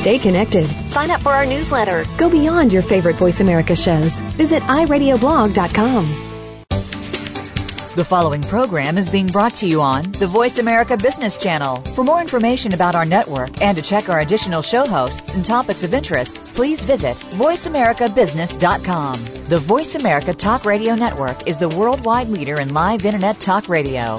Stay connected. Sign up for our newsletter. Go beyond your favorite Voice America shows. Visit iradioblog.com. The following program is being brought to you on the Voice America Business Channel. For more information about our network and to check our additional show hosts and topics of interest, please visit VoiceAmericaBusiness.com. The Voice America Talk Radio Network is the worldwide leader in live Internet talk radio.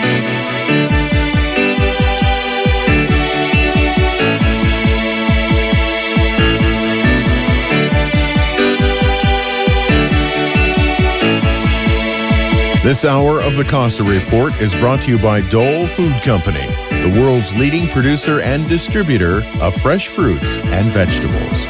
This hour of the Costa Report is brought to you by Dole Food Company, the world's leading producer and distributor of fresh fruits and vegetables.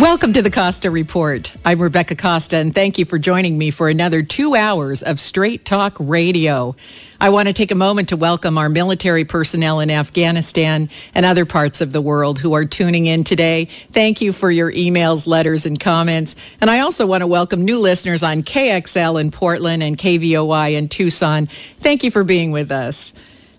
Welcome to the Costa Report. I'm Rebecca Costa, and thank you for joining me for another two hours of Straight Talk Radio. I want to take a moment to welcome our military personnel in Afghanistan and other parts of the world who are tuning in today. Thank you for your emails, letters, and comments. And I also want to welcome new listeners on KXL in Portland and KVOI in Tucson. Thank you for being with us.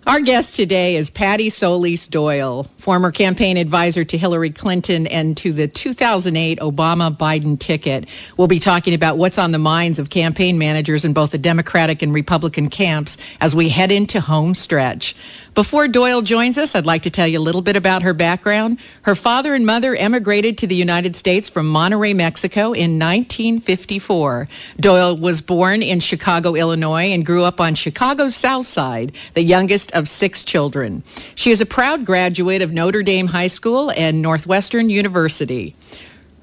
Our guest today is Patti Solis Doyle, former campaign advisor to Hillary Clinton and to the 2008 Obama Biden ticket. We'll be talking about what's on the minds of campaign managers in both the Democratic and Republican camps as we head into home stretch. Before Doyle joins us, I'd like to tell you a little bit about her background. Her father and mother emigrated to the United States from Monterrey, Mexico in 1954. Doyle was born in Chicago, Illinois, and grew up on Chicago's South Side, the youngest of six children. She is a proud graduate of Notre Dame High School and Northwestern University.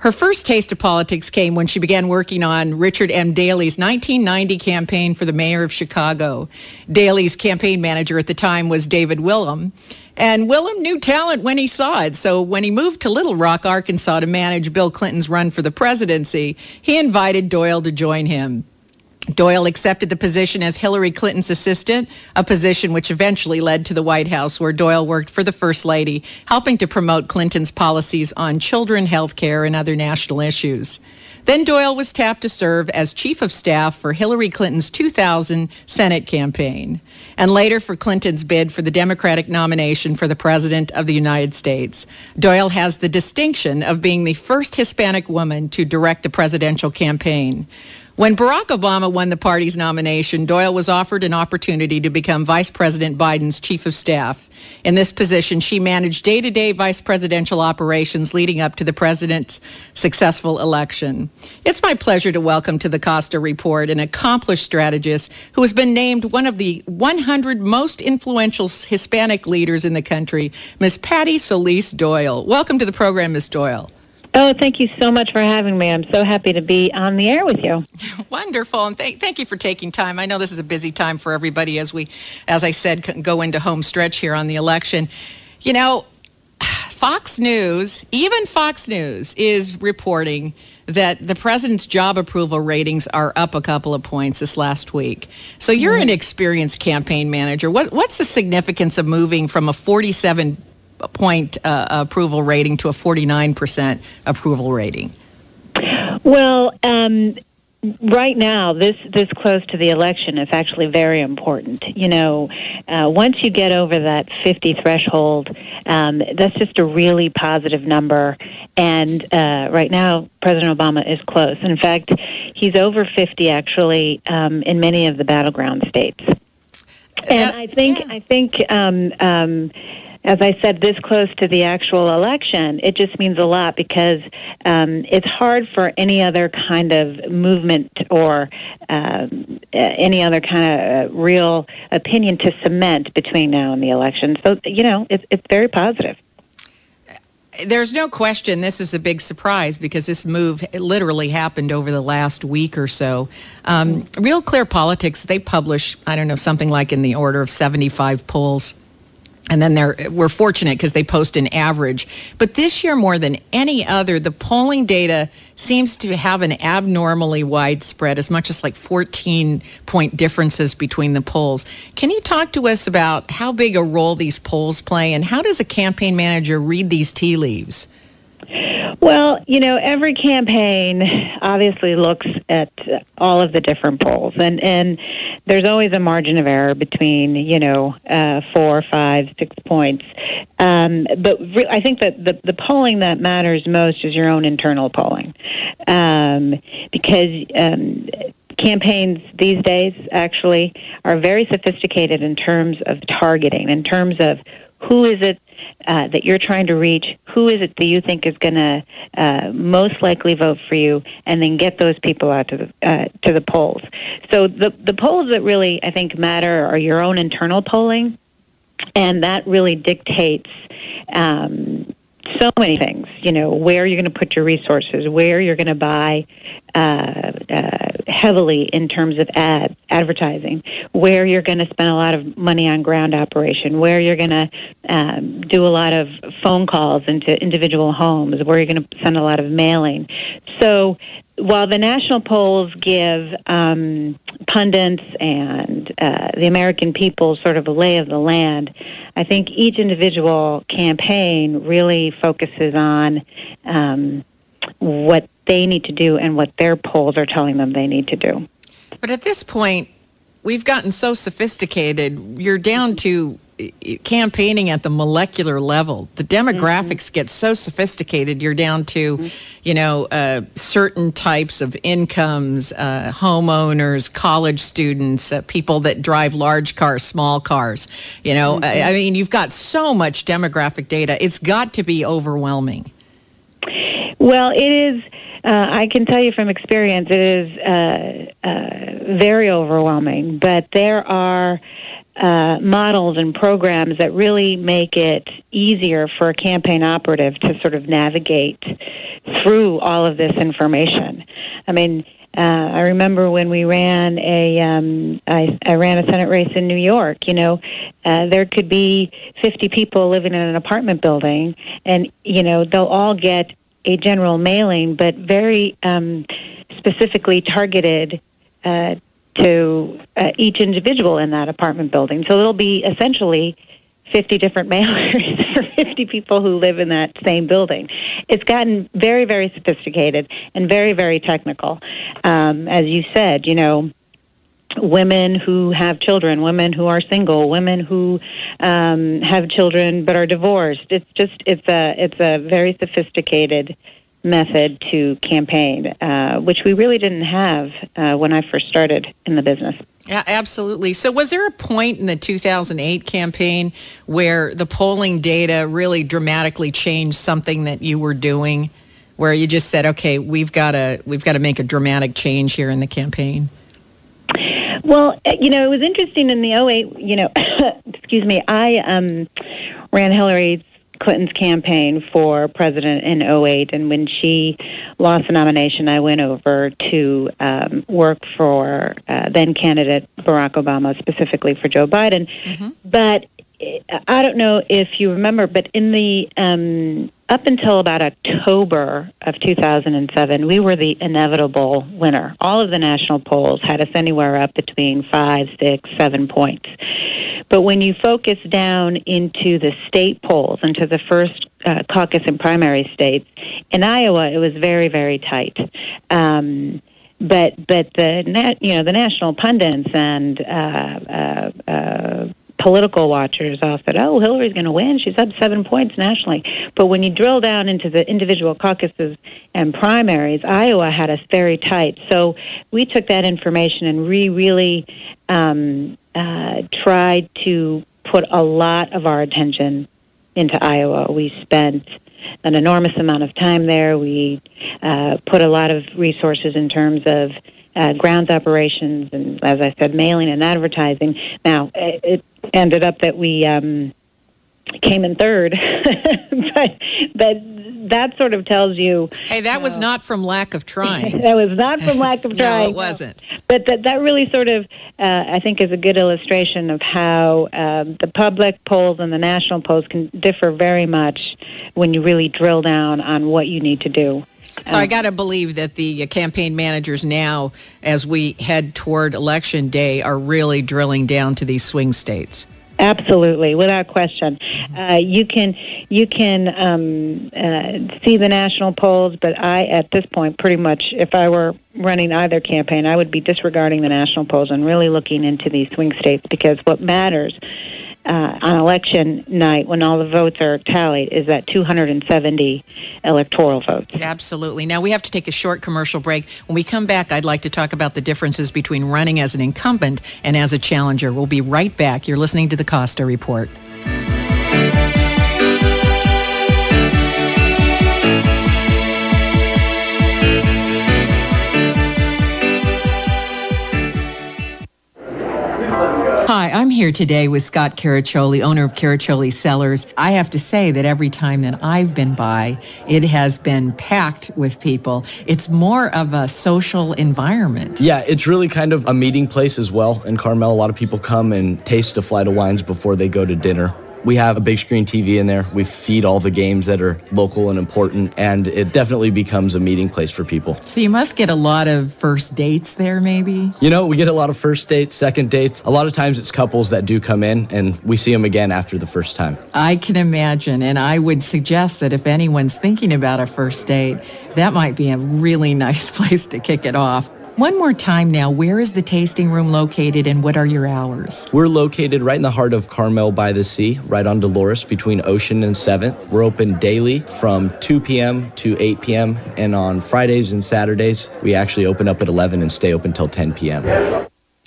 Her first taste of politics came when she began working on Richard M. Daley's 1990 campaign for the mayor of Chicago. Daley's campaign manager at the time was David Wilhelm. And Wilhelm knew talent when he saw it. So when he moved to Little Rock, Arkansas to manage Bill Clinton's run for the presidency, he invited Doyle to join him. Doyle accepted the position as Hillary Clinton's assistant, a position which eventually led to the White House, where Doyle worked for the First Lady, helping to promote Clinton's policies on children, health care, and other national issues. Then Doyle was tapped to serve as chief of staff for Hillary Clinton's 2000 Senate campaign, and later for Clinton's bid for the Democratic nomination for the President of the United States. Doyle has the distinction of being the first Hispanic woman to direct a presidential campaign. When Barack Obama won the party's nomination, Doyle was offered an opportunity to become Vice President Biden's chief of staff. In this position, she managed day to day vice presidential operations leading up to the president's successful election. It's my pleasure to welcome to the Costa Report an accomplished strategist who has been named one of the 100 most influential Hispanic leaders in the country, Ms. Patti Solis Doyle. Welcome to the program, Ms. Doyle. Oh, thank you so much for having me. I'm so happy to be on the air with you. Wonderful, and th- thank you for taking time. I know this is a busy time for everybody as we, as I said, go into home stretch here on the election. You know, Fox News, even Fox News, is reporting that the president's job approval ratings are up a couple of points this last week. So you're mm-hmm. an experienced campaign manager. What, what's the significance of moving from a 47 point uh, approval rating to a 49% approval rating? Well, um, right now, this this close to the election is actually very important. You know, uh, once you get over that 50 threshold, um, that's just a really positive number. And uh, right now, President Obama is close. In fact, he's over 50 actually um, in many of the battleground states. And I think I think um, um, as I said, this close to the actual election, it just means a lot because um, it's hard for any other kind of movement or um, any other kind of uh, real opinion to cement between now and the election. So, you know, it's, it's very positive there's no question this is a big surprise because this move literally happened over the last week or so. Um, Real Clear Politics, they publish, I don't know, something like in the order of 75 polls and then they're we're fortunate because they post an average. But this year, more than any other, the polling data seems to have an abnormally widespread, as much as like 14 point differences between the polls. Can you talk to us about how big a role these polls play, and how does a campaign manager read these tea leaves? Well, you know, every campaign obviously looks at all of the different polls, and and there's always a margin of error between you know uh, four, five, six points. Um, but re- I think that the the polling that matters most is your own internal polling, um, because. Um, campaigns these days actually are very sophisticated in terms of targeting, in terms of who is it uh, that you're trying to reach, who is it that you think is going to uh, most likely vote for you, and then get those people out to the uh, to the polls. So the the polls that really I think matter are your own internal polling, and that really dictates. Um, so many things, you know, where you're going to put your resources, where you're going to buy uh, uh, heavily in terms of ad advertising, where you're going to spend a lot of money on ground operation, where you're going to um, do a lot of phone calls into individual homes, where you're going to send a lot of mailing. So while the national polls give um, pundits and uh, the American people sort of a lay of the land, I think each individual campaign really focuses on um, what they need to do and what their polls are telling them they need to do. But at this point, we've gotten so sophisticated. You're down to campaigning at the molecular level. The demographics mm-hmm. get so sophisticated. You're down to, mm-hmm. you know, uh, certain types of incomes, uh, homeowners, college students, uh, people that drive large cars, small cars. You know, mm-hmm. I, I mean, you've got so much demographic data. It's got to be overwhelming. Well, it is. Uh, I can tell you from experience, it is uh, uh, very overwhelming. But there are uh, models and programs that really make it easier for a campaign operative to sort of navigate through all of this information. I mean, uh, I remember when we ran a, um, I, I ran a Senate race in New York. You know, uh, there could be 50 people living in an apartment building, and you know they'll all get a general mailing, but very um, specifically targeted uh, to uh, each individual in that apartment building. So it'll be essentially 50 different mailers for 50 people who live in that same building. It's gotten very, very sophisticated and very, very technical. Um, as you said, you know, women who have children, women who are single, women who um, have children but are divorced. It's just it's a it's a very sophisticated method to campaign, uh, which we really didn't have uh, when I first started in the business. Yeah, absolutely. So, was there a point in the 2008 campaign where the polling data really dramatically changed something that you were doing, where you just said, "Okay, we've got to we've got to make a dramatic change here in the campaign"? Well, uh, you know, it was interesting in the 08, you know, excuse me, I um, ran Hillary's Clinton's campaign for president in 08, and when she lost the nomination, I went over to um, work for uh, then candidate Barack Obama, specifically for Joe Biden. Mm-hmm. But I don't know if you remember, but in the um, up until about October of 2007, we were the inevitable winner. All of the national polls had us anywhere up between five, six, seven points. But when you focus down into the state polls, into the first uh, caucus and primary states, in Iowa, it was very, very tight. Um, but but the you know the national pundits and uh, uh, uh, political watchers all said, "Oh, Hillary's going to win. She's up seven points nationally." But when you drill down into the individual caucuses and primaries, Iowa had us very tight. So we took that information and we really um, uh, tried to put a lot of our attention into Iowa. We spent an enormous amount of time there. We uh, put a lot of resources in terms of uh, grounds operations and, as I said, mailing and advertising. Now, it ended up that we um, came in third, but but that sort of tells you. Hey, that was not from lack of trying. that was not from lack of trying. no, it wasn't. But that that really sort of, uh, I think, is a good illustration of how um, the public polls and the national polls can differ very much when you really drill down on what you need to do. So I got to believe that the campaign managers now, as we head toward election day, are really drilling down to these swing states. Absolutely, without question. Uh, you can you can um, uh, see the national polls, but I, at this point, pretty much, if I were running either campaign, I would be disregarding the national polls and really looking into these swing states because what matters uh, on election night when all the votes are tallied is that 270 electoral votes. Absolutely. Now we have to take a short commercial break. When we come back, I'd like to talk about the differences between running as an incumbent and as a challenger. We'll be right back. You're listening to the Costa Report. I'm here today with Scott Caraccioli, owner of Caraccioli Cellars. I have to say that every time that I've been by, it has been packed with people. It's more of a social environment. Yeah, it's really kind of a meeting place as well. In Carmel, a lot of people come and taste a flight of wines before they go to dinner. We have a big screen TV in there. We feed all the games that are local and important, and it definitely becomes a meeting place for people. So you must get a lot of first dates there, maybe? You know, we get a lot of first dates, second dates. A lot of times it's couples that do come in, and we see them again after the first time. I can imagine, and I would suggest that if anyone's thinking about a first date, that might be a really nice place to kick it off. One more time now, where is the tasting room located and what are your hours? We're located right in the heart of Carmel by the Sea, right on Dolores between Ocean and 7th. We're open daily from 2 p.m. to 8 p.m. and on Fridays and Saturdays, we actually open up at 11 and stay open till 10 p.m.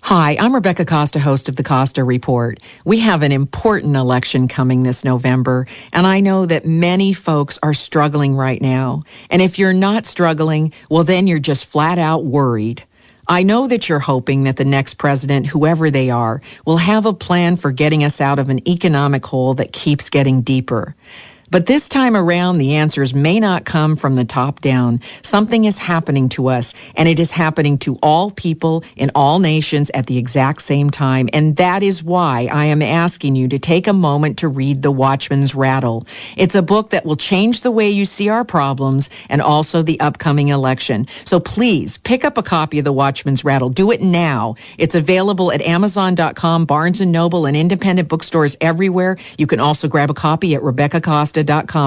Hi, I'm Rebecca Costa, host of the Costa Report. We have an important election coming this November, and I know that many folks are struggling right now. And if you're not struggling, well, then you're just flat out worried. I know that you're hoping that the next president, whoever they are, will have a plan for getting us out of an economic hole that keeps getting deeper. But this time around, the answers may not come from the top down. Something is happening to us, and it is happening to all people in all nations at the exact same time. And that is why I am asking you to take a moment to read The Watchman's Rattle. It's a book that will change the way you see our problems and also the upcoming election. So please pick up a copy of The Watchman's Rattle. Do it now. It's available at Amazon.com, Barnes & Noble, and independent bookstores everywhere. You can also grab a copy at Rebecca Costa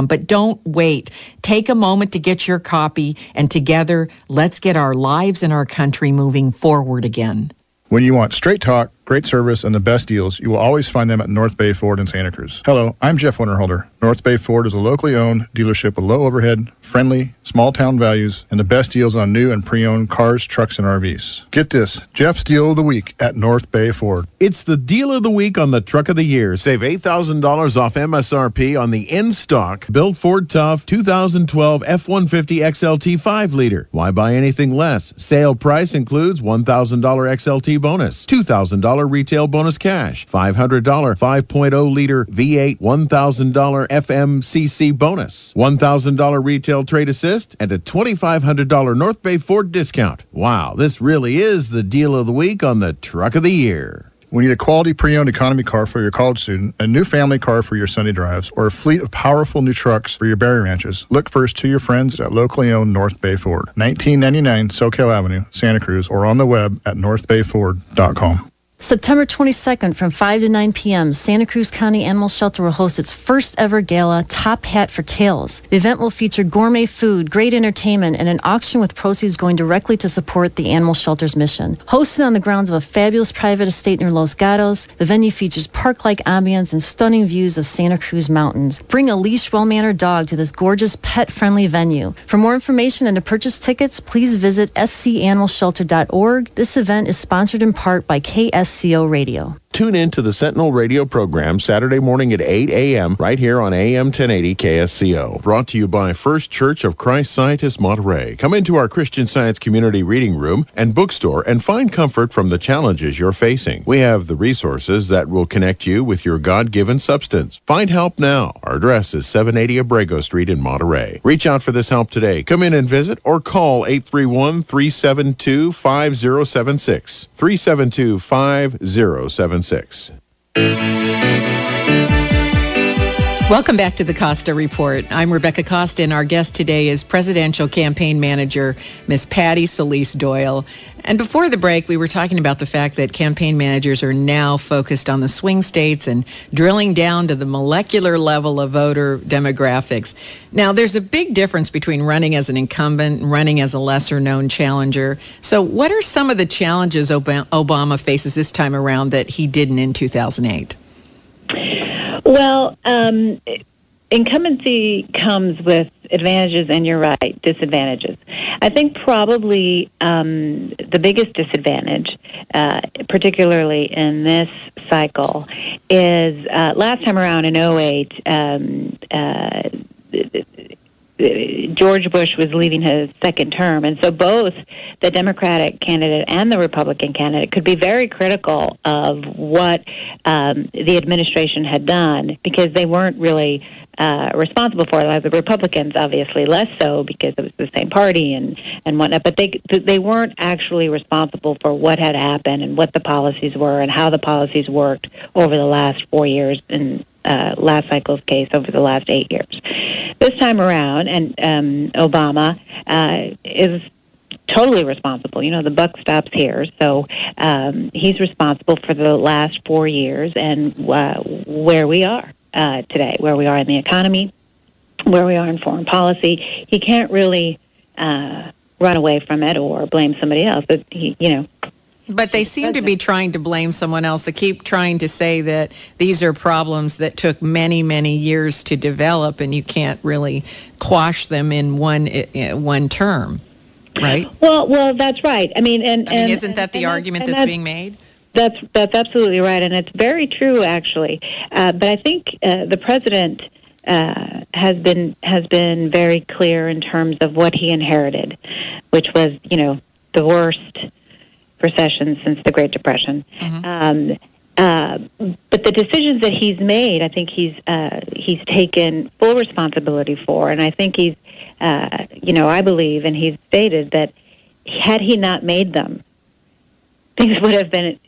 but don't wait. Take a moment to get your copy, and together, let's get our lives and our country moving forward again. When you want straight talk, great service, and the best deals, you will always find them at North Bay Ford in Santa Cruz. Hello, I'm Jeff Winterholder. North Bay Ford is a locally owned dealership with low overhead, friendly, small town values, and the best deals on new and pre-owned cars, trucks, and RVs. Get this, Jeff's deal of the week at North Bay Ford. It's the deal of the week on the truck of the year. Save $8,000 off MSRP on the in-stock built Ford Tough 2012 F-150 XLT 5 liter. Why buy anything less? Sale price includes $1,000 XLT bonus, $2,000 retail bonus cash, $500 5.0 liter V8 $1,000 FMCC bonus, $1,000 retail trade assist, and a $2,500 North Bay Ford discount. Wow, this really is the deal of the week on the truck of the year. We need a quality pre-owned economy car for your college student, a new family car for your Sunday drives, or a fleet of powerful new trucks for your berry ranches. Look first to your friends at locally owned North Bay Ford, 1999 Soquel Avenue, Santa Cruz, or on the web at northbayford.com. September 22nd from 5 to 9 p.m., Santa Cruz County Animal Shelter will host its first ever gala, Top Hat for Tails. The event will feature gourmet food, great entertainment, and an auction with proceeds going directly to support the animal shelter's mission. Hosted on the grounds of a fabulous private estate near Los Gatos, the venue features park-like ambience and stunning views of Santa Cruz Mountains. Bring a leashed, well-mannered dog to this gorgeous, pet-friendly venue. For more information and to purchase tickets, please visit scanimalshelter.org. This event is sponsored in part by KS SCO Radio. Tune in to the Sentinel radio program Saturday morning at 8 a.m. right here on AM 1080 KSCO. Brought to you by First Church of Christ Scientist Monterey. Come into our Christian Science Community Reading Room and bookstore and find comfort from the challenges you're facing. We have the resources that will connect you with your God given substance. Find help now. Our address is 780 Abrego Street in Monterey. Reach out for this help today. Come in and visit or call 831 372 5076. 372 5076. Welcome back to the Costa Report. I'm Rebecca Costa, and our guest today is Presidential Campaign Manager Miss Patti Solis Doyle. And before the break, we were talking about the fact that campaign managers are now focused on the swing states and drilling down to the molecular level of voter demographics. Now, there's a big difference between running as an incumbent and running as a lesser known challenger. So, what are some of the challenges Obama faces this time around that he didn't in 2008? Well, um, incumbency comes with advantages, and you're right, disadvantages. I think probably um, the biggest disadvantage, uh, particularly in this cycle, is uh, last time around in 08, um, uh, George Bush was leaving his second term, and so both the Democratic candidate and the Republican candidate could be very critical of what um, the administration had done because they weren't really uh, responsible for it. The Republicans, obviously, less so because it was the same party and and whatnot. But they they weren't actually responsible for what had happened and what the policies were and how the policies worked over the last four years in uh, last cycle's case over the last eight years. This time around, and um, Obama uh, is totally responsible. You know, the buck stops here. So um, he's responsible for the last four years and uh, where we are uh, today, where we are in the economy, where we are in foreign policy. He can't really uh, run away from it or blame somebody else. But he, you know. But they seem to be trying to blame someone else. They keep trying to say that these are problems that took many, many years to develop, and you can't really quash them in one one term, right? Well, well, that's right. I mean, and, I mean, and isn't that the and argument that's, that's being made? That's that's absolutely right, and it's very true actually. Uh, but I think uh, the president uh, has been has been very clear in terms of what he inherited, which was you know the worst recession since the Great Depression. Mm-hmm. Um, uh, but the decisions that he's made, I think he's uh, he's taken full responsibility for, and I think he's, uh, you know, I believe, and he's stated that had he not made them, things would have been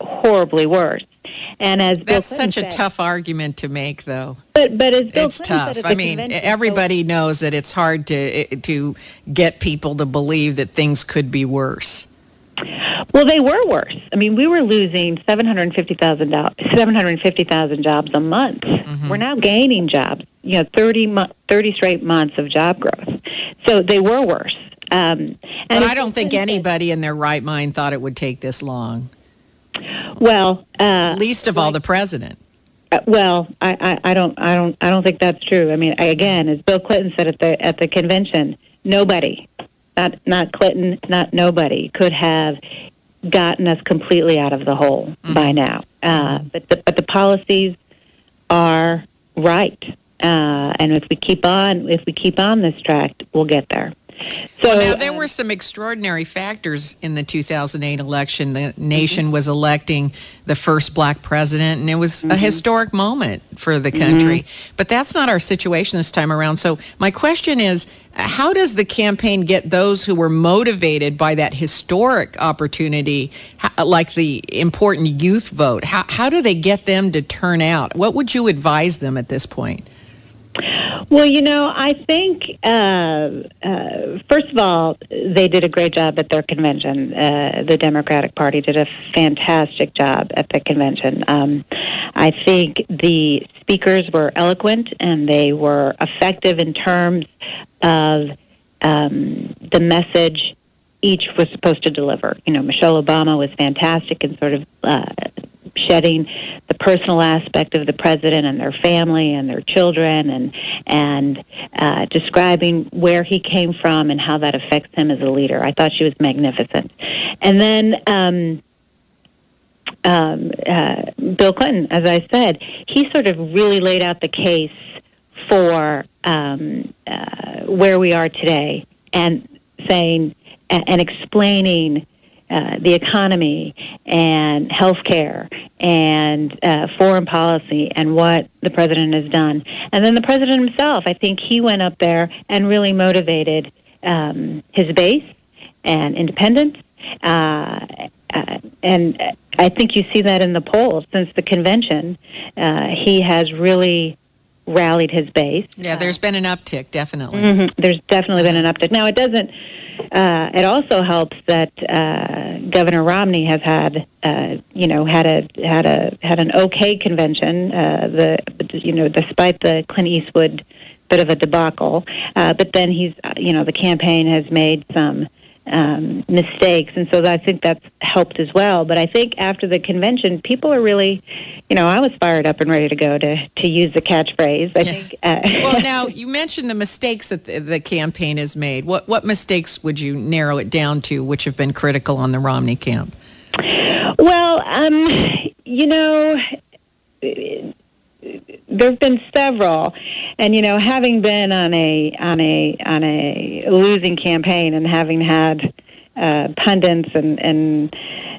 horribly worse. And as that's Bill such a said, tough argument to make, though. But but as Bill it's Clinton tough. said at I mean, everybody knows that it's hard to to get people to believe that things could be worse. Well, they were worse. I mean, we were losing 750,000 750,000 jobs a month. Mm-hmm. We're now gaining jobs. You know, 30 mo- 30 straight months of job growth. So they were worse. Um, and But I don't think anybody in their right mind thought it would take this long. Well, uh, Least of all the president. Uh, well, I, I, I don't, I don't, I don't think that's true. I mean, I, again, as Bill Clinton said at the at the convention, nobody, not not Clinton, not nobody, could have gotten us completely out of the hole Mm-hmm. by now. Uh, but the, but the policies are right, uh, and if we keep on, if we keep on this track, we'll get there. So Well, now there um, were some extraordinary factors in the 2008 election. The nation was electing the first black president, and it was a historic moment for the country. But that's not our situation this time around. So my question is, how does the campaign get those who were motivated by that historic opportunity, like the important youth vote? How how do they get them to turn out? What would you advise them at this point? Well, you know, I think uh, uh, first of all, they did a great job at their convention. Uh, the Democratic Party did a fantastic job at the convention. Um, I think the speakers were eloquent and they were effective in terms of um, the message each was supposed to deliver. You know, Michelle Obama was fantastic in sort of uh, shedding the personal aspect of the president and their family and their children, and and uh, describing where he came from and how that affects him as a leader. I thought she was magnificent. And then. Um, um, uh, Bill Clinton, as I said, he sort of really laid out the case for um, uh, where we are today and saying and explaining uh, the economy and healthcare and uh, foreign policy and what the president has done. And then the president himself, I think he went up there and really motivated um, his base and independents. Uh, uh and I think you see that in the polls since the convention. Uh, he has really rallied his base. Yeah, there's been an uptick, definitely. Mm-hmm. There's definitely been an uptick. Now, it doesn't. Uh, it also helps that uh, Governor Romney has had, uh, you know, had a had a had an okay convention. Uh, the you know, despite the Clint Eastwood bit of a debacle, uh, but then he's, uh, you know, the campaign has made some um, mistakes, and so I think that's helped as well. But I think after the convention, people are really, you know, I was fired up and ready to go to to use the catchphrase. I yeah. think. Uh, well, now you mentioned the mistakes that the, the campaign has made. What what mistakes would you narrow it down to, which have been critical on the Romney camp? Well, um, you know there have been several, and you know, having been on a on a on a losing campaign and having had uh, pundits and and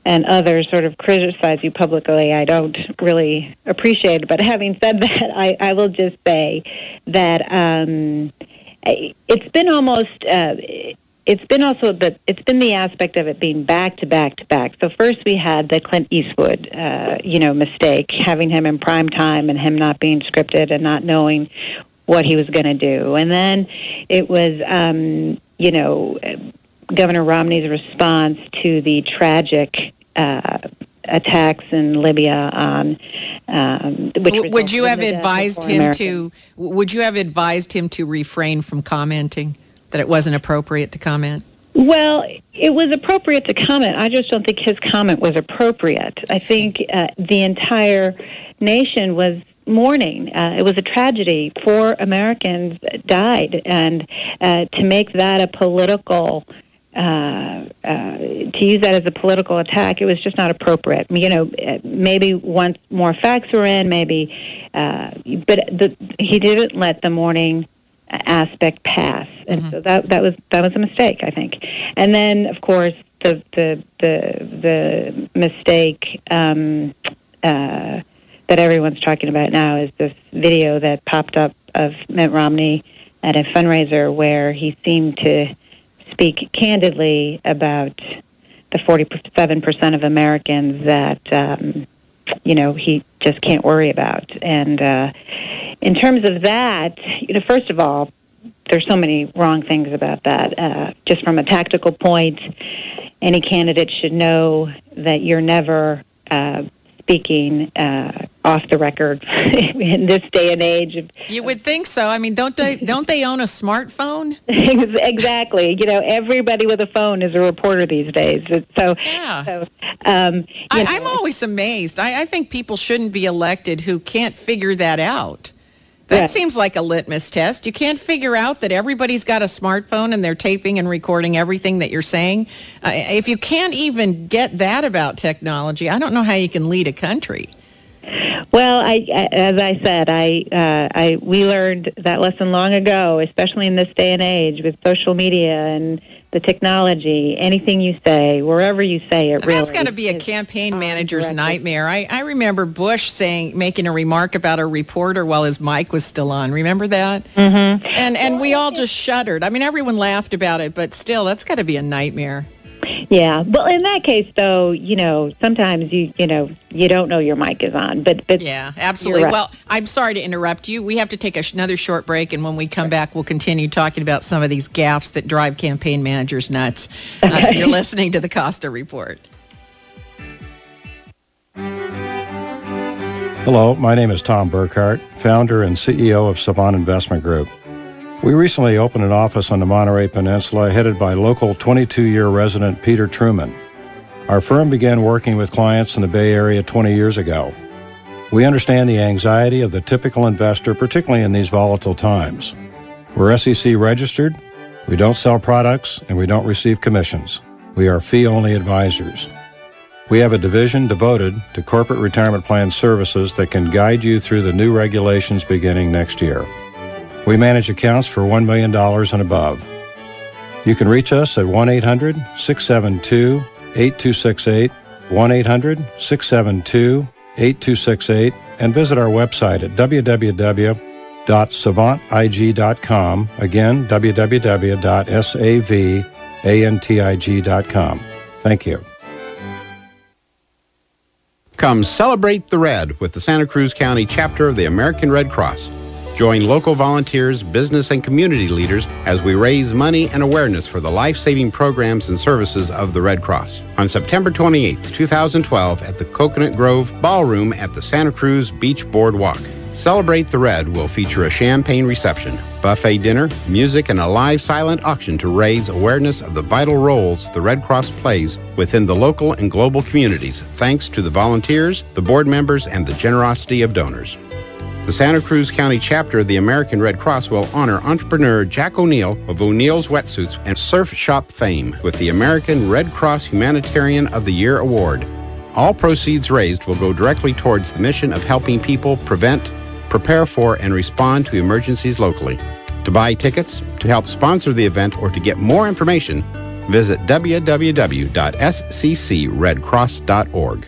and others sort of criticize you publicly, I don't really appreciate it. But having said that, I, I will just say that um, it's been almost. Uh, it's been also the it's been the aspect of it being back to back to back. So first we had the Clint Eastwood, uh, you know, mistake, having him in prime time and him not being scripted and not knowing what he was going to do, and then it was, um, you know, Governor Romney's response to the tragic. Uh, attacks in Libya on um, which would you have advised him to would you have advised him to refrain from commenting that it wasn't appropriate to comment? Well, it was appropriate to comment. I just don't think his comment was appropriate. I think uh, the entire nation was mourning. Uh, it was a tragedy. Four Americans died, and uh, to make that a political uh, uh, to use that as a political attack, it was just not appropriate. You know, uh, maybe once more facts were in, maybe, uh, but the, he didn't let the mourning aspect pass, and mm-hmm. so that that was that was a mistake, I think. And then, of course, the the the the mistake um, uh, that everyone's talking about now is this video that popped up of Mitt Romney at a fundraiser where he seemed to speak candidly about the 47% of Americans that um, you know he just can't worry about and uh in terms of that you know first of all there's so many wrong things about that uh just from a tactical point any candidate should know that you're never uh speaking uh, off the record in this day and age. You would think so. I mean, don't they don't they own a smartphone? exactly. You know, everybody with a phone is a reporter these days. So yeah. So, um, I, am always amazed. I, I think people shouldn't be elected who can't figure that out. That seems like a litmus test. You can't figure out that everybody's got a smartphone and they're taping and recording everything that you're saying. Uh, if you can't even get that about technology, I don't know how you can lead a country. Well, I, as I said, I, uh, I, we learned that lesson long ago, especially in this day and age with social media and the technology, anything you say, wherever you say it, really. That's got to be a campaign manager's nightmare. I, I remember Bush saying, making a remark about a reporter while his mic was still on. Remember that? Mm-hmm. And and we all just shuddered. I mean, everyone laughed about it, but still, that's got to be a nightmare. Yeah. Well, in that case, though, you know, sometimes you, you know, you don't know your mic is on. But, but yeah, absolutely. Right. Well, I'm sorry to interrupt you. We have to take another short break, and when we come back, we'll continue talking about some of these gaffes that drive campaign managers nuts. Uh, okay. Uh, you're listening to the Costa Report. Hello, my name is Tom Burkhart, founder and CEO of Savant Investment Group. We recently opened an office on the Monterey Peninsula headed by local 22 year resident Peter Truman. Our firm began working with clients in the Bay Area 20 years ago. We understand the anxiety of the typical investor, particularly in these volatile times. We're SEC registered, we don't sell products, and we don't receive commissions. We are fee only advisors. We have a division devoted to corporate retirement plan services that can guide you through the new regulations beginning next year. We manage accounts for $1 million and above. You can reach us at 1 800 672 8268, 1 800 672 8268, and visit our website at www.savantig.com. Again, www.savantig.com. Thank you. Come celebrate the red with the Santa Cruz County chapter of the American Red Cross. Join local volunteers, business, and community leaders as we raise money and awareness for the life saving programs and services of the Red Cross. On September 28, 2012, at the Coconut Grove Ballroom at the Santa Cruz Beach Boardwalk. Celebrate the Red will feature a champagne reception, buffet dinner, music, and a live silent auction to raise awareness of the vital roles the Red Cross plays within the local and global communities, thanks to the volunteers, the board members, and the generosity of donors. The Santa Cruz County chapter of the American Red Cross will honor entrepreneur Jack O'Neill of O'Neill's Wetsuits and Surf Shop fame with the American Red Cross Humanitarian of the Year award. All proceeds raised will go directly towards the mission of helping people prevent, prepare for, and respond to emergencies locally. To buy tickets, to help sponsor the event, or to get more information, visit www.sccredcross.org.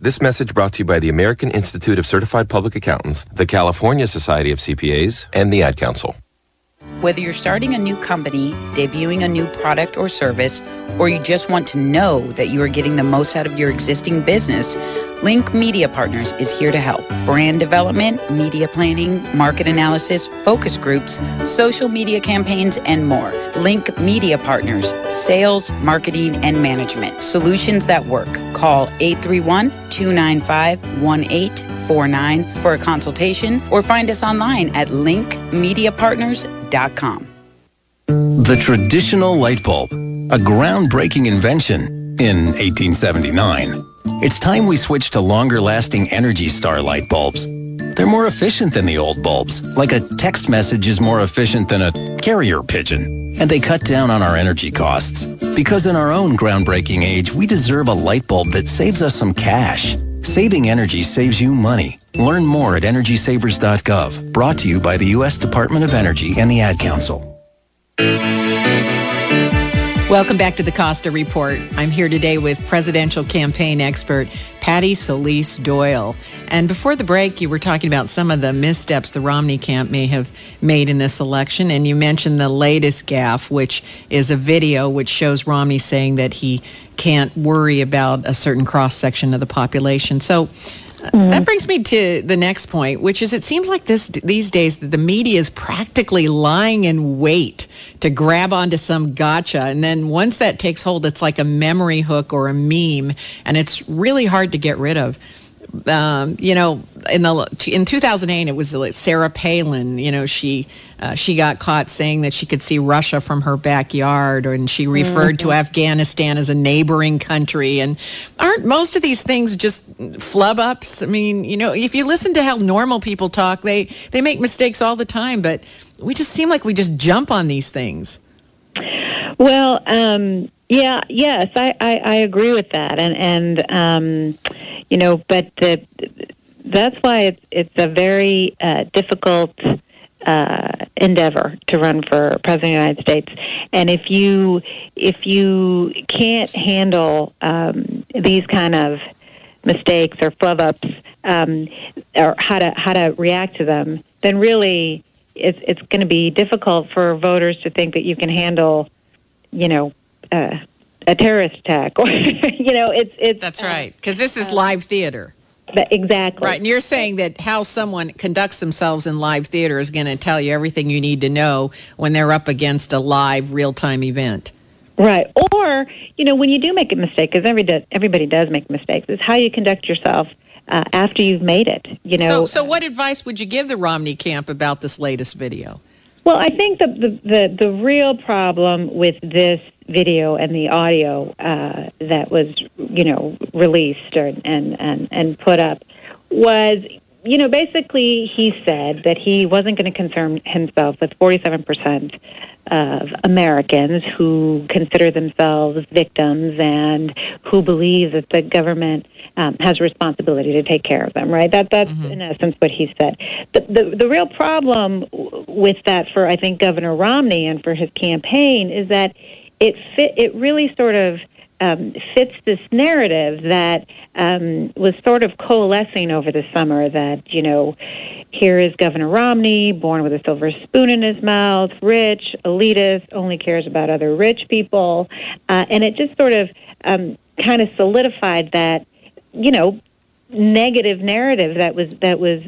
This message brought to you by the American Institute of Certified Public Accountants, the California Society of CPAs, and the Ad Council. Whether you're starting a new company, debuting a new product or service, or you just want to know that you are getting the most out of your existing business, Link Media Partners is here to help. Brand development, media planning, market analysis, focus groups, social media campaigns, and more. Link Media Partners, sales, marketing, and management. Solutions that work. Call 831 295 1849 for a consultation or find us online at linkmediapartners.com. The traditional light bulb, a groundbreaking invention in 1879. It's time we switch to longer lasting Energy Star light bulbs. They're more efficient than the old bulbs, like a text message is more efficient than a carrier pigeon. And they cut down on our energy costs. Because in our own groundbreaking age, we deserve a light bulb that saves us some cash. Saving energy saves you money. Learn more at EnergySavers.gov. Brought to you by the U.S. Department of Energy and the Ad Council. Welcome back to the Costa Report. I'm here today with presidential campaign expert Patti Solis Doyle. And before the break, you were talking about some of the missteps the Romney camp may have made in this election. And you mentioned the latest gaffe, which is a video which shows Romney saying that he can't worry about a certain cross section of the population. So Mm. That brings me to the next point, which is it seems like this these days that the media is practically lying in wait to grab onto some gotcha, and then once that takes hold, it's like a memory hook or a meme, and it's really hard to get rid of um, you know, in the in 2008, it was Sarah Palin. You know, she uh, she got caught saying that she could see Russia from her backyard, and she referred mm-hmm. to Afghanistan as a neighboring country. And aren't most of these things just flub ups? I mean, you know, if you listen to how normal people talk, they they make mistakes all the time, but we just seem like we just jump on these things. Well, um, yeah, yes, I, I, I agree with that, and and um, you know, but the, that's why it's it's a very uh, difficult uh, endeavor to run for president of the United States. And if you if you can't handle um, these kind of mistakes or flub ups um, or how to how to react to them, then really it's it's going to be difficult for voters to think that you can handle, you know, uh, a terrorist attack, or you know, it's it's. That's right, because this is live theater. exactly. Right, and you're saying that how someone conducts themselves in live theater is going to tell you everything you need to know when they're up against a live, real-time event. Right. Or, you know, when you do make a mistake, because every everybody does make mistakes, is how you conduct yourself uh, after you've made it. You know. So, so what advice would you give the Romney camp about this latest video? Well, I think the the the, the real problem with this video and the audio uh, that was, you know, released or, and and and put up was you know, basically he said that he wasn't going to concern himself with 47% of Americans who consider themselves victims and who believe that the government um, has a responsibility to take care of them. Right? That that's mm-hmm. in essence what he said. The, the the real problem with that for I think Governor Romney and for his campaign is that it fit. It really sort of um, fits this narrative that um, was sort of coalescing over the summer that, you know, here is Governor Romney, born with a silver spoon in his mouth, rich, elitist, only cares about other rich people. Uh, and it just sort of um, kind of solidified that, you know, negative narrative that was that was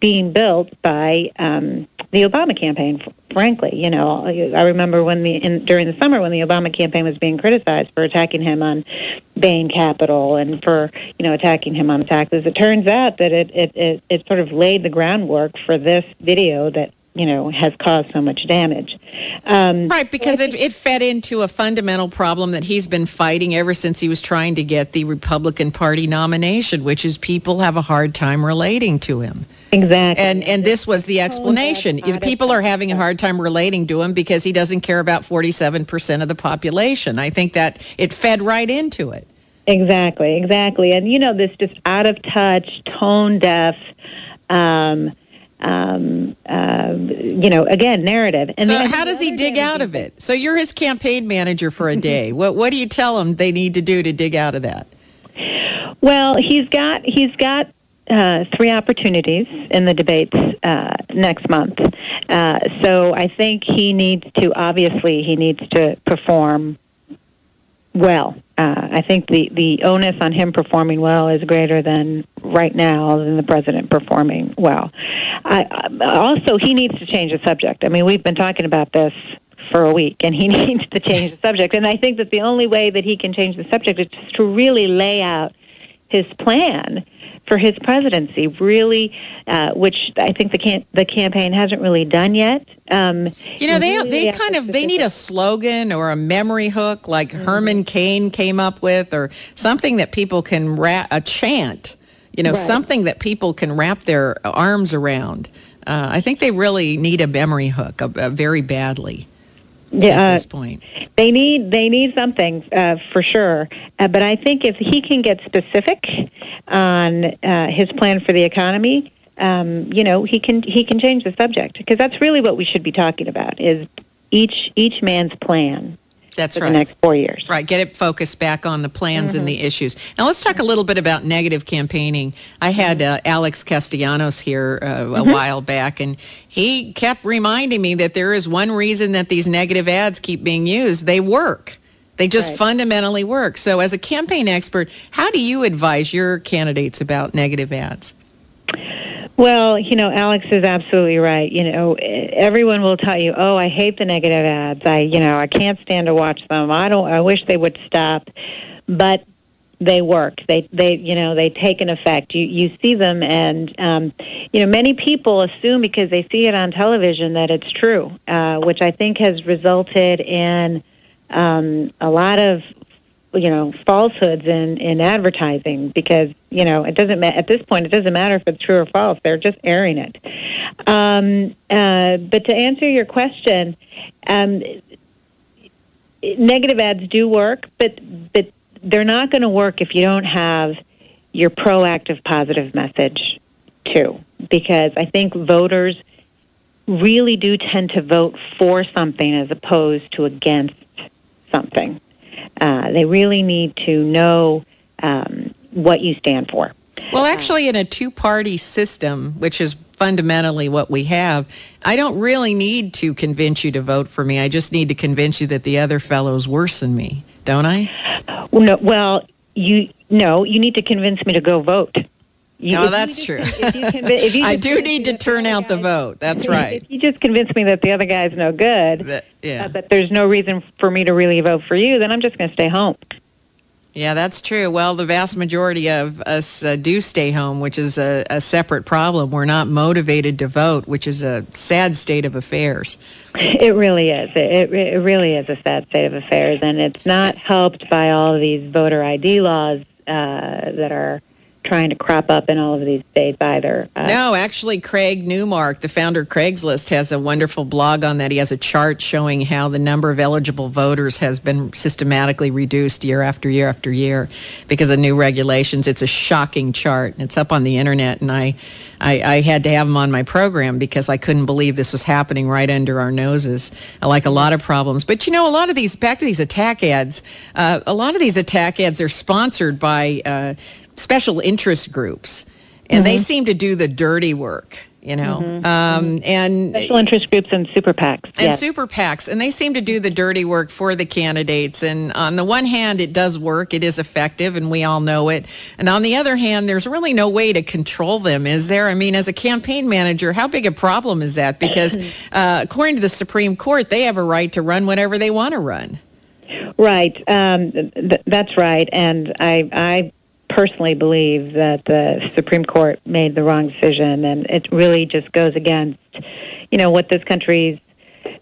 being built by um, the Obama campaign. Frankly, you know, I remember when the in, during the summer when the Obama campaign was being criticized for attacking him on Bain Capital and for you know attacking him on taxes. It turns out that it it it, it sort of laid the groundwork for this video that you know has caused so much damage. Um, right, because it, it fed into a fundamental problem that he's been fighting ever since he was trying to get the Republican Party nomination, which is people have a hard time relating to him. Exactly. And and this was the explanation. The people are having a hard time relating to him because he doesn't care about 47% of the population. I think that it fed right into it. Exactly, exactly. And you know this just out of touch, tone deaf um um, uh, you know, again, narrative. And so, how does he dig out of it? So, you're his campaign manager for a day. what What do you tell him they need to do to dig out of that? Well, he's got he's got uh, three opportunities in the debates uh, next month. Uh, so I think he needs to obviously he needs to perform well. Uh, I think the, the onus on him performing well is greater than right now than the president performing well. I, also, he needs to change the subject. I mean, we've been talking about this for a week, and he needs to change the subject. And I think that the only way that he can change the subject is to really lay out his plan for his presidency, really, uh, which I think the can- the campaign hasn't really done yet. Um, you know, they really they kind of they need a slogan or a memory hook like mm-hmm. Herman Cain came up with, or something that people can wrap a chant. You know, right. something that people can wrap their arms around. Uh, I think they really need a memory hook, a very badly yeah, at this point. They need they need something uh, for sure. Uh, but I think if he can get specific on uh, his plan for the economy, um, you know, he can he can change the subject because that's really what we should be talking about is each each man's plan. That's for right. The next four years. Right. Get it focused back on the plans mm-hmm. and the issues. Now let's talk a little bit about negative campaigning. I had uh, Alex Castellanos here uh, a mm-hmm. while back, and he kept reminding me that there is one reason that these negative ads keep being used. They work. They just right. fundamentally work. So, as a campaign expert, how do you advise your candidates about negative ads? Well, you know, Alex is absolutely right. You know, everyone will tell you, "Oh, I hate the negative ads. I, you know, I can't stand to watch them. I don't. I wish they would stop." But they work. They, they, you know, they take an effect. You, you see them, and um, you know, many people assume because they see it on television that it's true, uh, which I think has resulted in um, a lot of you know falsehoods in in advertising because you know it doesn't ma- at this point it doesn't matter if it's true or false they're just airing it. Um, uh, but to answer your question um, negative ads do work but but they're not going to work if you don't have your proactive positive message too because i think voters really do tend to vote for something as opposed to against something uh, they really need to know um, what you stand for. Well, actually, in a two party system, which is fundamentally what we have, I don't really need to convince you to vote for me. I just need to convince you that the other fellow's worse than me, don't I? Well, no, well you no, you need to convince me to go vote. You, no, that's true. Convince, I do need to turn out the vote. That's right. If you just convince me that the other guy's no good, that, yeah. Uh, that there's no reason for me to really vote for you, then I'm just going to stay home. Yeah, that's true. Well, the vast majority of us uh, do stay home, which is a, a, separate problem. We're not motivated to vote, which is a sad state of affairs. It really is. It, it really is a sad state of affairs, and it's not helped by all these voter ID laws uh, that are trying to crop up in all of these states either. Uh, no, actually, Craig Newmark, the founder of Craigslist, has a wonderful blog on that. He has a chart showing how the number of eligible voters has been systematically reduced year after year after year because of new regulations. It's a shocking chart. It's up on the internet, and I, I, I had to have him on my program because I couldn't believe this was happening right under our noses. I like a lot of problems, but you know, a lot of these back to these attack ads. Uh, a lot of these attack ads are sponsored by. Uh, special interest groups, and mm-hmm. they seem to do the dirty work. You know, mm-hmm. um, and special interest groups and super PACs. And yes. super PACs, and they seem to do the dirty work for the candidates. And on the one hand, it does work; it is effective, and we all know it. And on the other hand, there's really no way to control them, is there? I mean, as a campaign manager, how big a problem is that? Because uh, according to the Supreme Court, they have a right to run whatever they want to run. Right. Um, th- that's right. And I, I personally believe that the Supreme Court made the wrong decision, and it really just goes against, you know, what this country's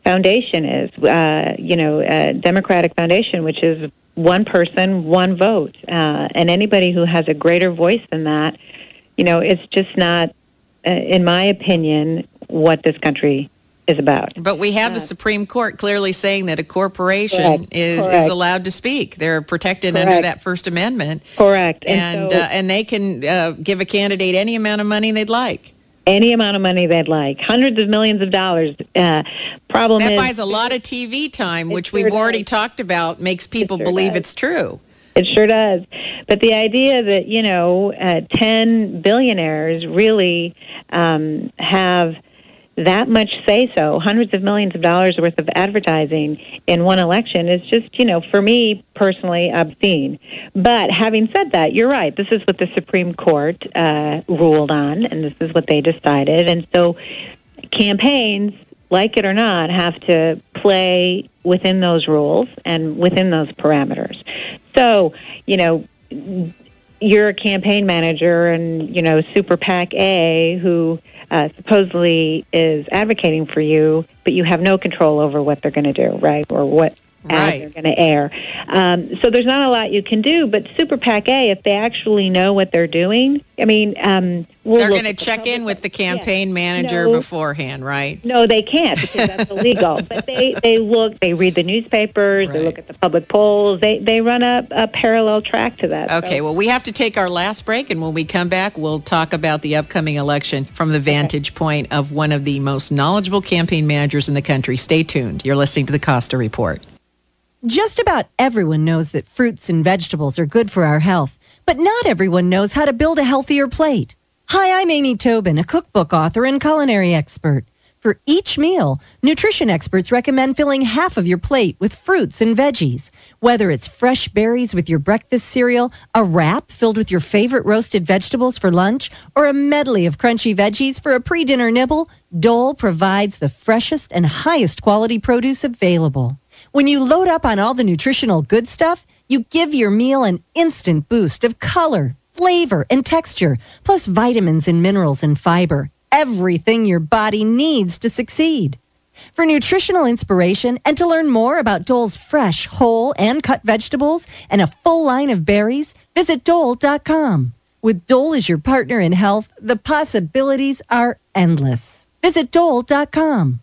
foundation is. Uh, you know, a democratic foundation, which is one person, one vote, uh, and anybody who has a greater voice than that, you know, it's just not, uh, in my opinion, what this country is about. But we have uh, the Supreme Court clearly saying that a corporation correct, is correct. is allowed to speak. They're protected correct. under that First Amendment. Correct. And and, so, uh, and they can uh, give a candidate any amount of money they'd like. Any amount of money they'd like, hundreds of millions of dollars. Uh, problem that is, buys a lot of TV time, which sure we've does. already talked about, makes people it sure believe does. it's true. It sure does. But the idea that you know, uh, ten billionaires really um, have that much say so, hundreds of millions of dollars worth of advertising in one election is just, you know, for me personally, obscene. But having said that, you're right. This is what the Supreme Court uh, ruled on, and this is what they decided. And so campaigns, like it or not, have to play within those rules and within those parameters. So, you know, you're a campaign manager and, you know, Super PAC A who uh, supposedly is advocating for you, but you have no control over what they're going to do, right? Or what right. they're going to air. Um, so there's not a lot you can do. But Super PAC A, if they actually know what they're doing, I mean, um, we'll they're going to check in with the campaign yeah. manager no, beforehand, right? No, they can't because that's illegal. but they they look, they read the newspapers, right. they look at the public polls, they they run a, a parallel track to that. Okay, so. well, we have to take our last break, and when we come back, we'll talk about the upcoming election from the vantage okay. point of one of the most knowledgeable campaign managers in the country. Stay tuned. You're listening to the Costa Report. Just about everyone knows that fruits and vegetables are good for our health, but not everyone knows how to build a healthier plate. Hi, I'm Amy Tobin, a cookbook author and culinary expert. For each meal, nutrition experts recommend filling half of your plate with fruits and veggies. Whether it's fresh berries with your breakfast cereal, a wrap filled with your favorite roasted vegetables for lunch, or a medley of crunchy veggies for a pre dinner nibble, Dole provides the freshest and highest quality produce available. When you load up on all the nutritional good stuff, you give your meal an instant boost of color, flavor, and texture, plus vitamins and minerals and fiber. Everything your body needs to succeed. For nutritional inspiration and to learn more about Dole's fresh, whole, and cut vegetables and a full line of berries, visit Dole.com. With Dole as your partner in health, the possibilities are endless. Visit Dole.com.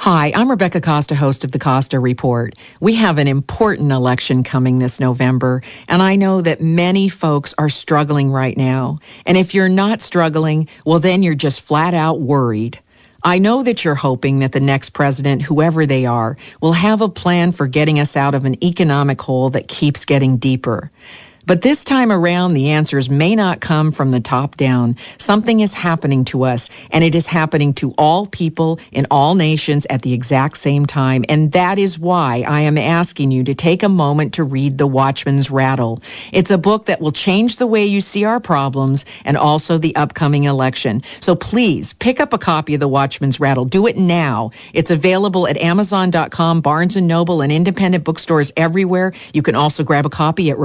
Hi, I'm Rebecca Costa, host of the Costa Report. We have an important election coming this November, and I know that many folks are struggling right now. And if you're not struggling, well, then you're just flat out worried. I know that you're hoping that the next president, whoever they are, will have a plan for getting us out of an economic hole that keeps getting deeper. But this time around, the answers may not come from the top down. Something is happening to us, and it is happening to all people in all nations at the exact same time. And that is why I am asking you to take a moment to read The Watchman's Rattle. It's a book that will change the way you see our problems and also the upcoming election. So please pick up a copy of The Watchman's Rattle. Do it now. It's available at Amazon.com, Barnes & Noble, and independent bookstores everywhere. You can also grab a copy at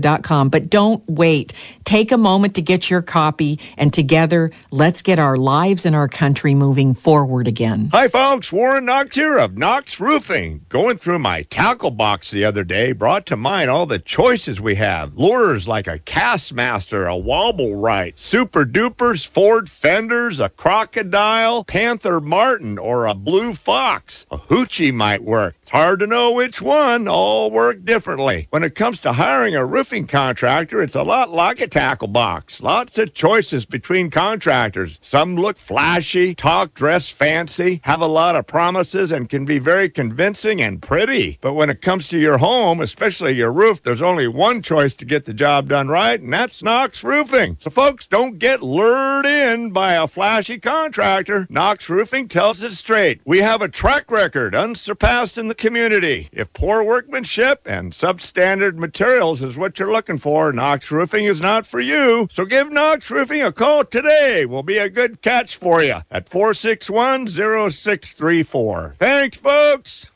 RebeccaCosta but don't wait. Take a moment to get your copy, and together, let's get our lives and our country moving forward again. Hi, folks. Warren Knox here of Knox Roofing. Going through my tackle box the other day brought to mind all the choices we have. Lures like a Castmaster, a Wobble Right, Super Dupers, Ford Fenders, a Crocodile, Panther Martin, or a Blue Fox. A Hoochie might work. It's hard to know which one. All work differently. When it comes to hiring a roofing contractor, it's a lot like a tackle box. Lots of choices between contractors. Some look flashy, talk, dress fancy, have a lot of promises, and can be very convincing and pretty. But when it comes to your home, especially your roof, there's only one choice to get the job done right, and that's Knox Roofing. So, folks, don't get lured in by a flashy contractor. Knox Roofing tells it straight. We have a track record unsurpassed in the community. If poor workmanship and substandard materials is what you're looking for, Knox Roofing is not for you. So give Knox Roofing a call today. We'll be a good catch for you at 461 0634. Thanks, folks.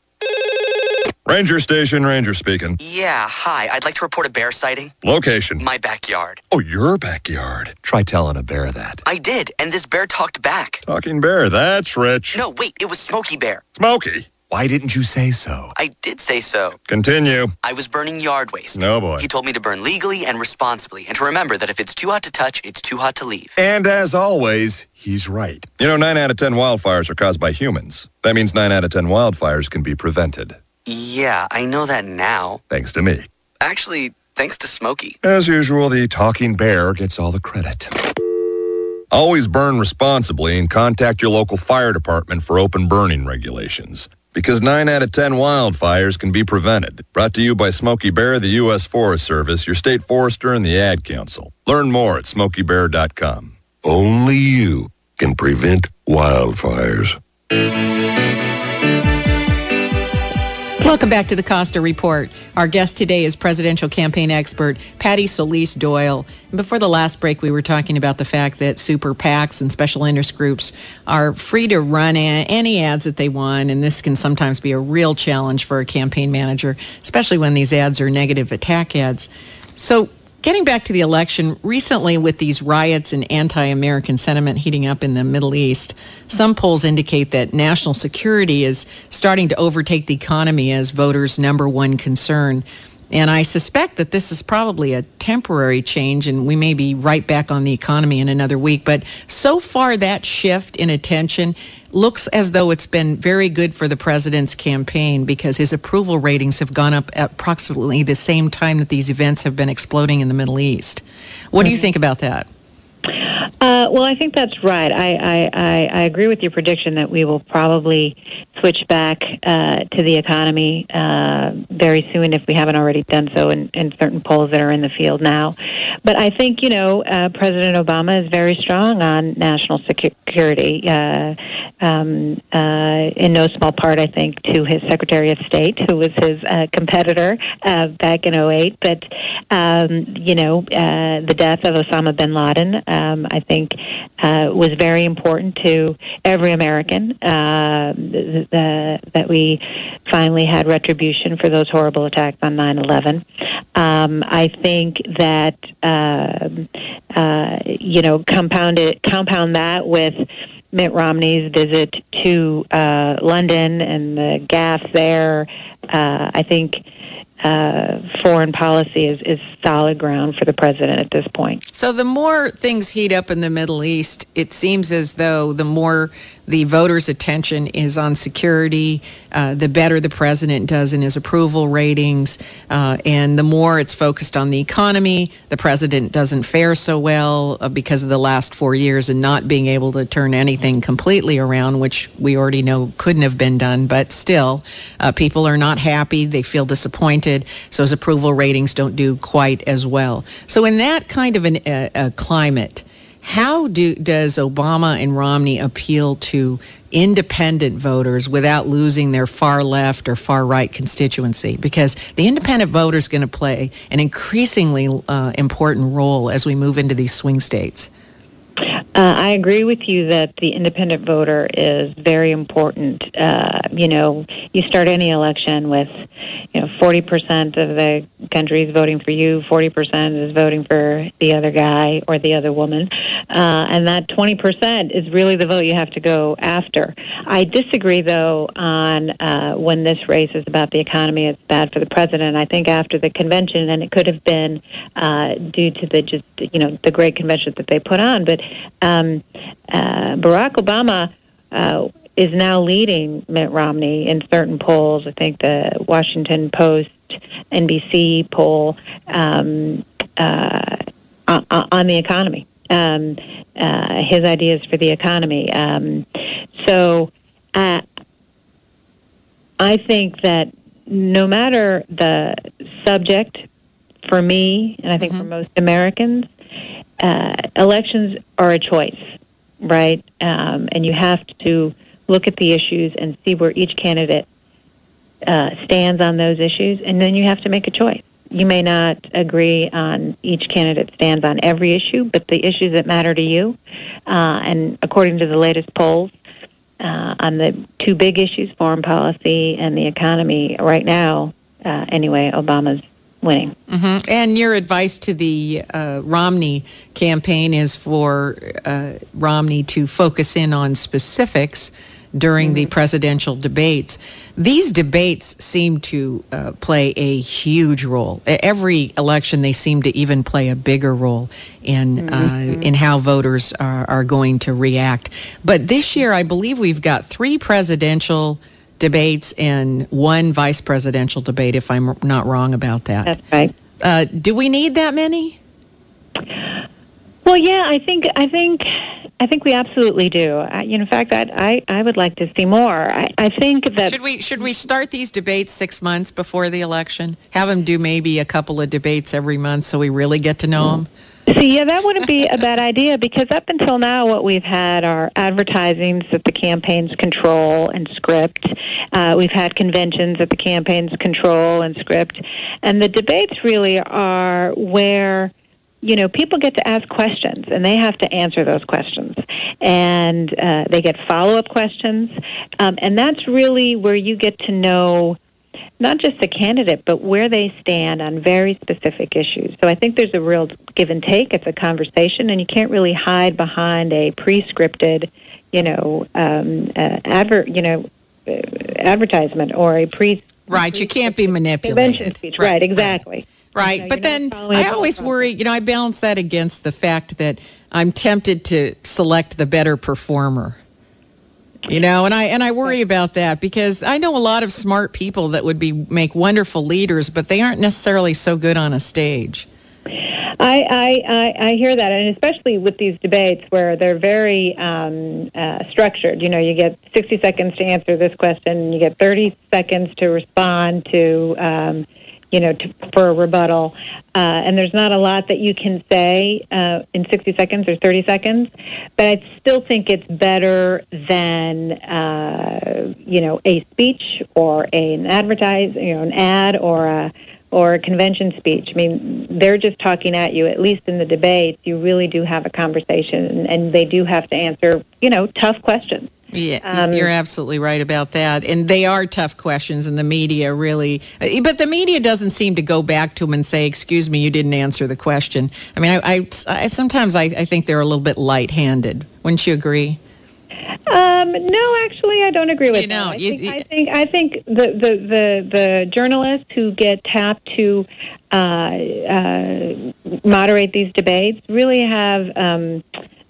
Ranger Station, Ranger speaking. Yeah, hi. I'd like to report a bear sighting. Location. My backyard. Oh, your backyard. Try telling a bear that. I did, and this bear talked back. Talking bear, that's rich. No, wait, it was Smokey Bear. Smokey? Why didn't you say so? I did say so. Continue. I was burning yard waste. No boy. He told me to burn legally and responsibly, and to remember that if it's too hot to touch, it's too hot to leave. And as always, he's right. You know, 9 out of 10 wildfires are caused by humans. That means 9 out of 10 wildfires can be prevented. Yeah, I know that now. Thanks to me. Actually, thanks to Smokey. As usual, the talking bear gets all the credit. Always burn responsibly and contact your local fire department for open burning regulations because 9 out of 10 wildfires can be prevented. Brought to you by Smokey Bear, the U.S. Forest Service, your state forester, and the Ad Council. Learn more at smokeybear.com. Only you can prevent wildfires. Welcome back to the Costa Report. Our guest today is presidential campaign expert Patti Solis Doyle. And before the last break, we were talking about the fact that super PACs and special interest groups are free to run any ads that they want, and this can sometimes be a real challenge for a campaign manager, especially when these ads are negative attack ads. So, Getting back to the election, recently with these riots and anti American sentiment heating up in the Middle East, some polls indicate that national security is starting to overtake the economy as voters' number one concern. And I suspect that this is probably a temporary change, and we may be right back on the economy in another week. But so far, that shift in attention looks as though it's been very good for the president's campaign because his approval ratings have gone up at approximately the same time that these events have been exploding in the Middle East. What do you mm-hmm. think about that? Uh, well, I think that's right. I, I, I, I agree with your prediction that we will probably switch back uh, to the economy uh, very soon if we haven't already done so in, in certain polls that are in the field now. But I think, you know, uh, President Obama is very strong on national security, uh, um, uh, in no small part, I think, to his Secretary of State, who was his uh, competitor uh, back in 08. But, um, you know, uh, the death of Osama bin Laden, um, I think, uh, was very important to every American. Uh, the, that we finally had retribution for those horrible attacks on 9/11. Um, I think that uh, uh, you know compound it, compound that with Mitt Romney's visit to uh, London and the gas there. Uh, I think uh, foreign policy is, is solid ground for the president at this point. So the more things heat up in the Middle East, it seems as though the more the voters' attention is on security, uh, the better the president does in his approval ratings, uh, and the more it's focused on the economy, the president doesn't fare so well uh, because of the last four years and not being able to turn anything completely around, which we already know couldn't have been done. But still, uh, people are not happy; they feel disappointed, so his approval ratings don't do quite as well. So, in that kind of an, uh, climate. How do, does Obama and Romney appeal to independent voters without losing their far left or far right constituency? Because the independent voter is going to play an increasingly uh, important role as we move into these swing states. Uh, I agree with you that the independent voter is very important. Uh, you know, you start any election with, you know, 40% of the country is voting for you, 40% is voting for the other guy or the other woman, uh, and that 20% is really the vote you have to go after. I disagree, though, on uh, when this race is about the economy, it's bad for the president. I think after the convention, and it could have been uh, due to the just, you know, the great convention that they put on, but um, uh, Barack Obama uh, is now leading Mitt Romney in certain polls. I think the Washington Post, NBC poll um, uh, on the economy, um, uh, his ideas for the economy. Um, so uh, I think that no matter the subject, for me, and I think mm-hmm. for most Americans, uh, elections are a choice, right? Um, and you have to look at the issues and see where each candidate uh, stands on those issues, and then you have to make a choice. You may not agree on each candidate stands on every issue, but the issues that matter to you, uh, and according to the latest polls, uh, on the two big issues, foreign policy and the economy, right now, uh, anyway, Obama's winning. Mm-hmm. And your advice to the uh, Romney campaign is for uh, Romney to focus in on specifics during mm-hmm. the presidential debates. These debates seem to uh, play a huge role. Every election, they seem to even play a bigger role in uh, mm-hmm. in how voters are, are going to react. But this year, I believe we've got three presidential debates and one vice presidential debate, if I'm not wrong about that. That's right. Uh, do we need that many? Well, yeah, I think I think I think we absolutely do. I, in fact, I, I I would like to see more. I, I think that should we should we start these debates six months before the election? Have them do maybe a couple of debates every month so we really get to know them. See, yeah, that wouldn't be a bad idea because up until now, what we've had are advertisings that the campaigns control and script. Uh, we've had conventions that the campaigns control and script. And the debates really are where you know, people get to ask questions and they have to answer those questions. And uh, they get follow up questions. Um, and that's really where you get to know not just the candidate, but where they stand on very specific issues. So I think there's a real give and take. It's a conversation, and you can't really hide behind a pre-scripted, you know, um, uh, advert, you know, uh, advertisement or a pre. Right, you can't be manipulated. Speech. Right, right exactly. Right, you know, but then I always worry. You know, I balance that against the fact that I'm tempted to select the better performer. You know, and I and I worry about that because I know a lot of smart people that would be make wonderful leaders, but they aren't necessarily so good on a stage. I, I, I, hear that, and especially with these debates where they're very um, uh, structured. You know, you get 60 seconds to answer this question, and you get 30 seconds to respond to um, you know, to, for a rebuttal. Uh, and there's not a lot that you can say uh, in 60 seconds or 30 seconds, but I still think it's better than, uh, you know, a speech or a, an advertise, you know, an ad or a or a convention speech. I mean, they're just talking at you. At least in the debates, you really do have a conversation, and, and they do have to answer, you know, tough questions. Yeah, um, you're absolutely right about that. And they are tough questions, and the media really, but the media doesn't seem to go back to them and say, "Excuse me, you didn't answer the question." I mean, I, I, I sometimes I, I think they're a little bit light-handed. Wouldn't you agree? Um, no, actually, I don't agree with you know, that. I, you, think, I think I think the, the, the, the journalists who get tapped to uh, uh, moderate these debates really have um,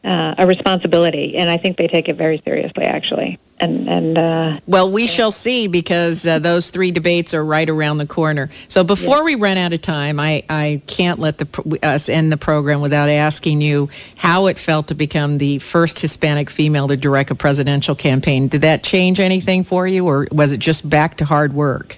uh, a responsibility, and I think they take it very seriously, actually. And and uh, well, we shall see because uh, those three debates are right around the corner. So before yeah. we run out of time, I I can't let the us end the program without asking you how it felt to become the first Hispanic female to direct a presidential campaign. Did that change anything for you, or was it just back to hard work?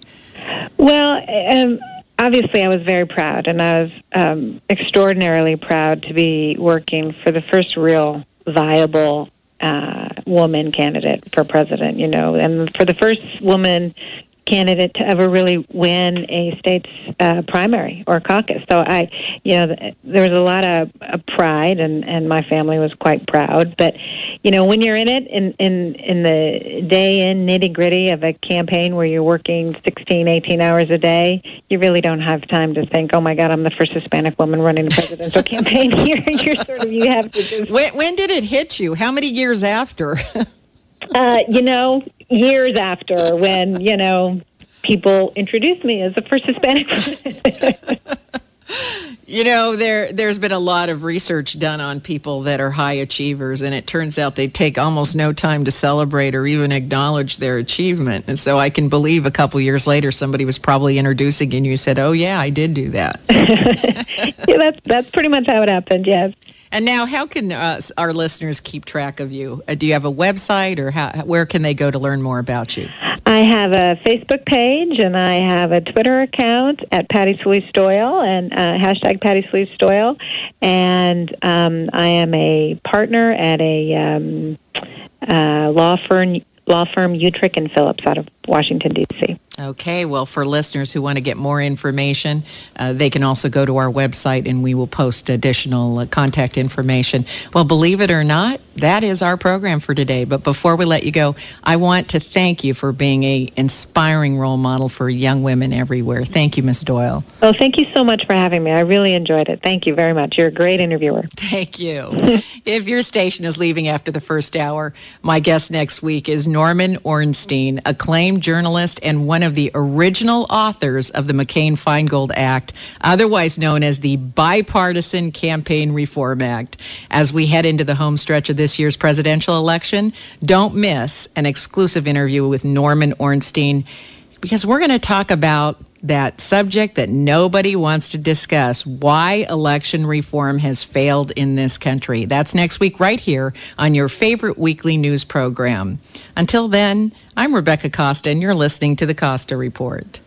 Well. Um, obviously, I was very proud, and I was um, extraordinarily proud to be working for the first real viable uh, woman candidate for president. You know, and for the first woman candidate to ever really win a state's uh, primary or caucus. So I, you know, there was a lot of, of pride, and and my family was quite proud. But you know, when you're in it, in in in the day in nitty gritty of a campaign where you're working 16, 18 hours a day, you really don't have time to think, oh my God, I'm the first Hispanic woman running a presidential campaign here. you're sort of you have to just. When, when did it hit you? How many years after? uh, you know, years after when, you know, people introduced me as the first Hispanic You know, there there's been a lot of research done on people that are high achievers, and it turns out they take almost no time to celebrate or even acknowledge their achievement. And so I can believe a couple years later somebody was probably introducing you and you said, "Oh yeah, I did do that." yeah, that's that's pretty much how it happened. Yes. And now, how can uh, our listeners keep track of you? Uh, do you have a website, or how, where can they go to learn more about you? I have a Facebook page, and I have a Twitter account at Patti Solis Doyle, and uh, hashtag Patti Solis Doyle. And um, I am a partner at a um, uh, law firm law firm Utrecht and Phillips out of Washington, D.C. Okay, well, for listeners who want to get more information, uh, they can also go to our website and we will post additional uh, contact information. Well, believe it or not, that is our program for today. But before we let you go, I want to thank you for being a inspiring role model for young women everywhere. Thank you, Ms. Doyle. Well, thank you so much for having me. I really enjoyed it. Thank you very much. You're a great interviewer. Thank you. if your station is leaving after the first hour, my guest next week is Norman Ornstein, acclaimed journalist and one of the original authors of the McCain Feingold Act, otherwise known as the Bipartisan Campaign Reform Act. As we head into the home stretch of this year's presidential election, don't miss an exclusive interview with Norman Ornstein because we're going to talk about that subject that nobody wants to discuss why election reform has failed in this country. That's next week, right here on your favorite weekly news program. Until then, I'm Rebecca Costa, and you're listening to the Costa Report.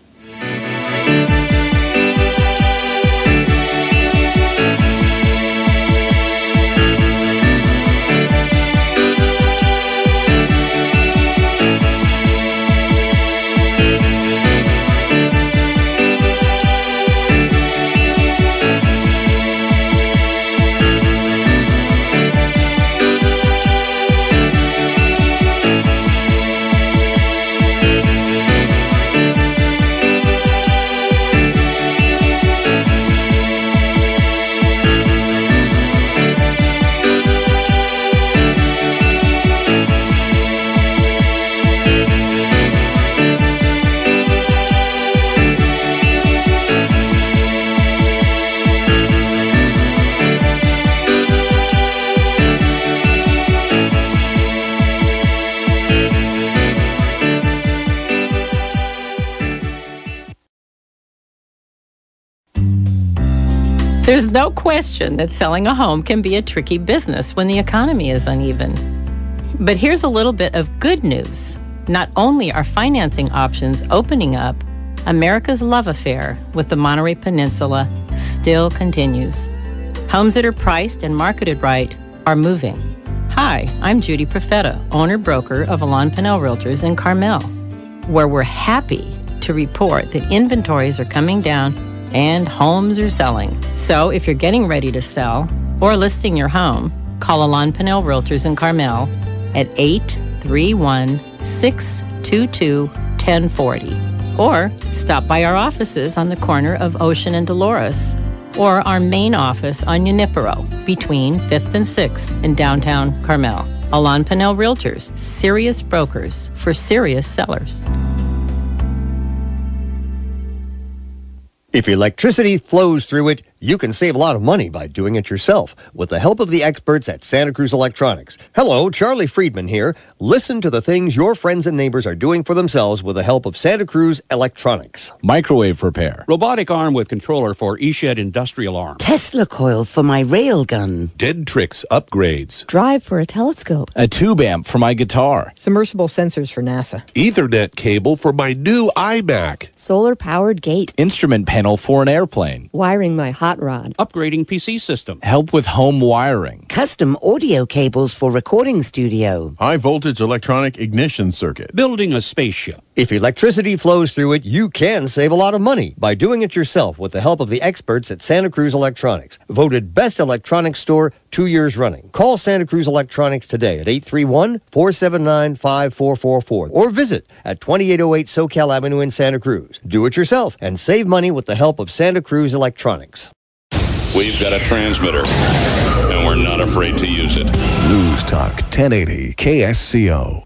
No question that selling a home can be a tricky business when the economy is uneven. But here's a little bit of good news. Not only are financing options opening up, America's love affair with the Monterey Peninsula still continues. Homes that are priced and marketed right are moving. Hi, I'm Judy Profeta, owner broker of Alain Pinel Realtors in Carmel, where we're happy to report that inventories are coming down and homes are selling. So if you're getting ready to sell or listing your home, call Alain Pinel Realtors in Carmel at 831 622 1040 or stop by our offices on the corner of Ocean and Dolores or our main office on Junipero between 5th and 6th in downtown Carmel. Alain Pinel Realtors, serious brokers for serious sellers. If electricity flows through it, you can save a lot of money by doing it yourself with the help of the experts at Santa Cruz Electronics. Hello, Charlie Friedman here. Listen to the things your friends and neighbors are doing for themselves with the help of Santa Cruz Electronics. Microwave repair. Robotic arm with controller for eShed industrial arm. Tesla coil for my railgun. Dead tricks upgrades. Drive for a telescope. A tube amp for my guitar. Submersible sensors for NASA. Ethernet cable for my new iMac. Solar powered gate. Instrument panel for an airplane. Wiring my hot rod. Upgrading PC system. Help with home wiring. Custom audio cables for recording studio. High voltage electronic ignition circuit. Building a spaceship. If electricity flows through it, you can save a lot of money by doing it yourself with the help of the experts at Santa Cruz Electronics. Voted best electronics store two years running. Call Santa Cruz Electronics today at 831-479-5444 or visit at 2808 Soquel Avenue in Santa Cruz. Do it yourself and save money with the help of Santa Cruz Electronics. We've got a transmitter, and we're not afraid to use it. News Talk 1080 KSCO.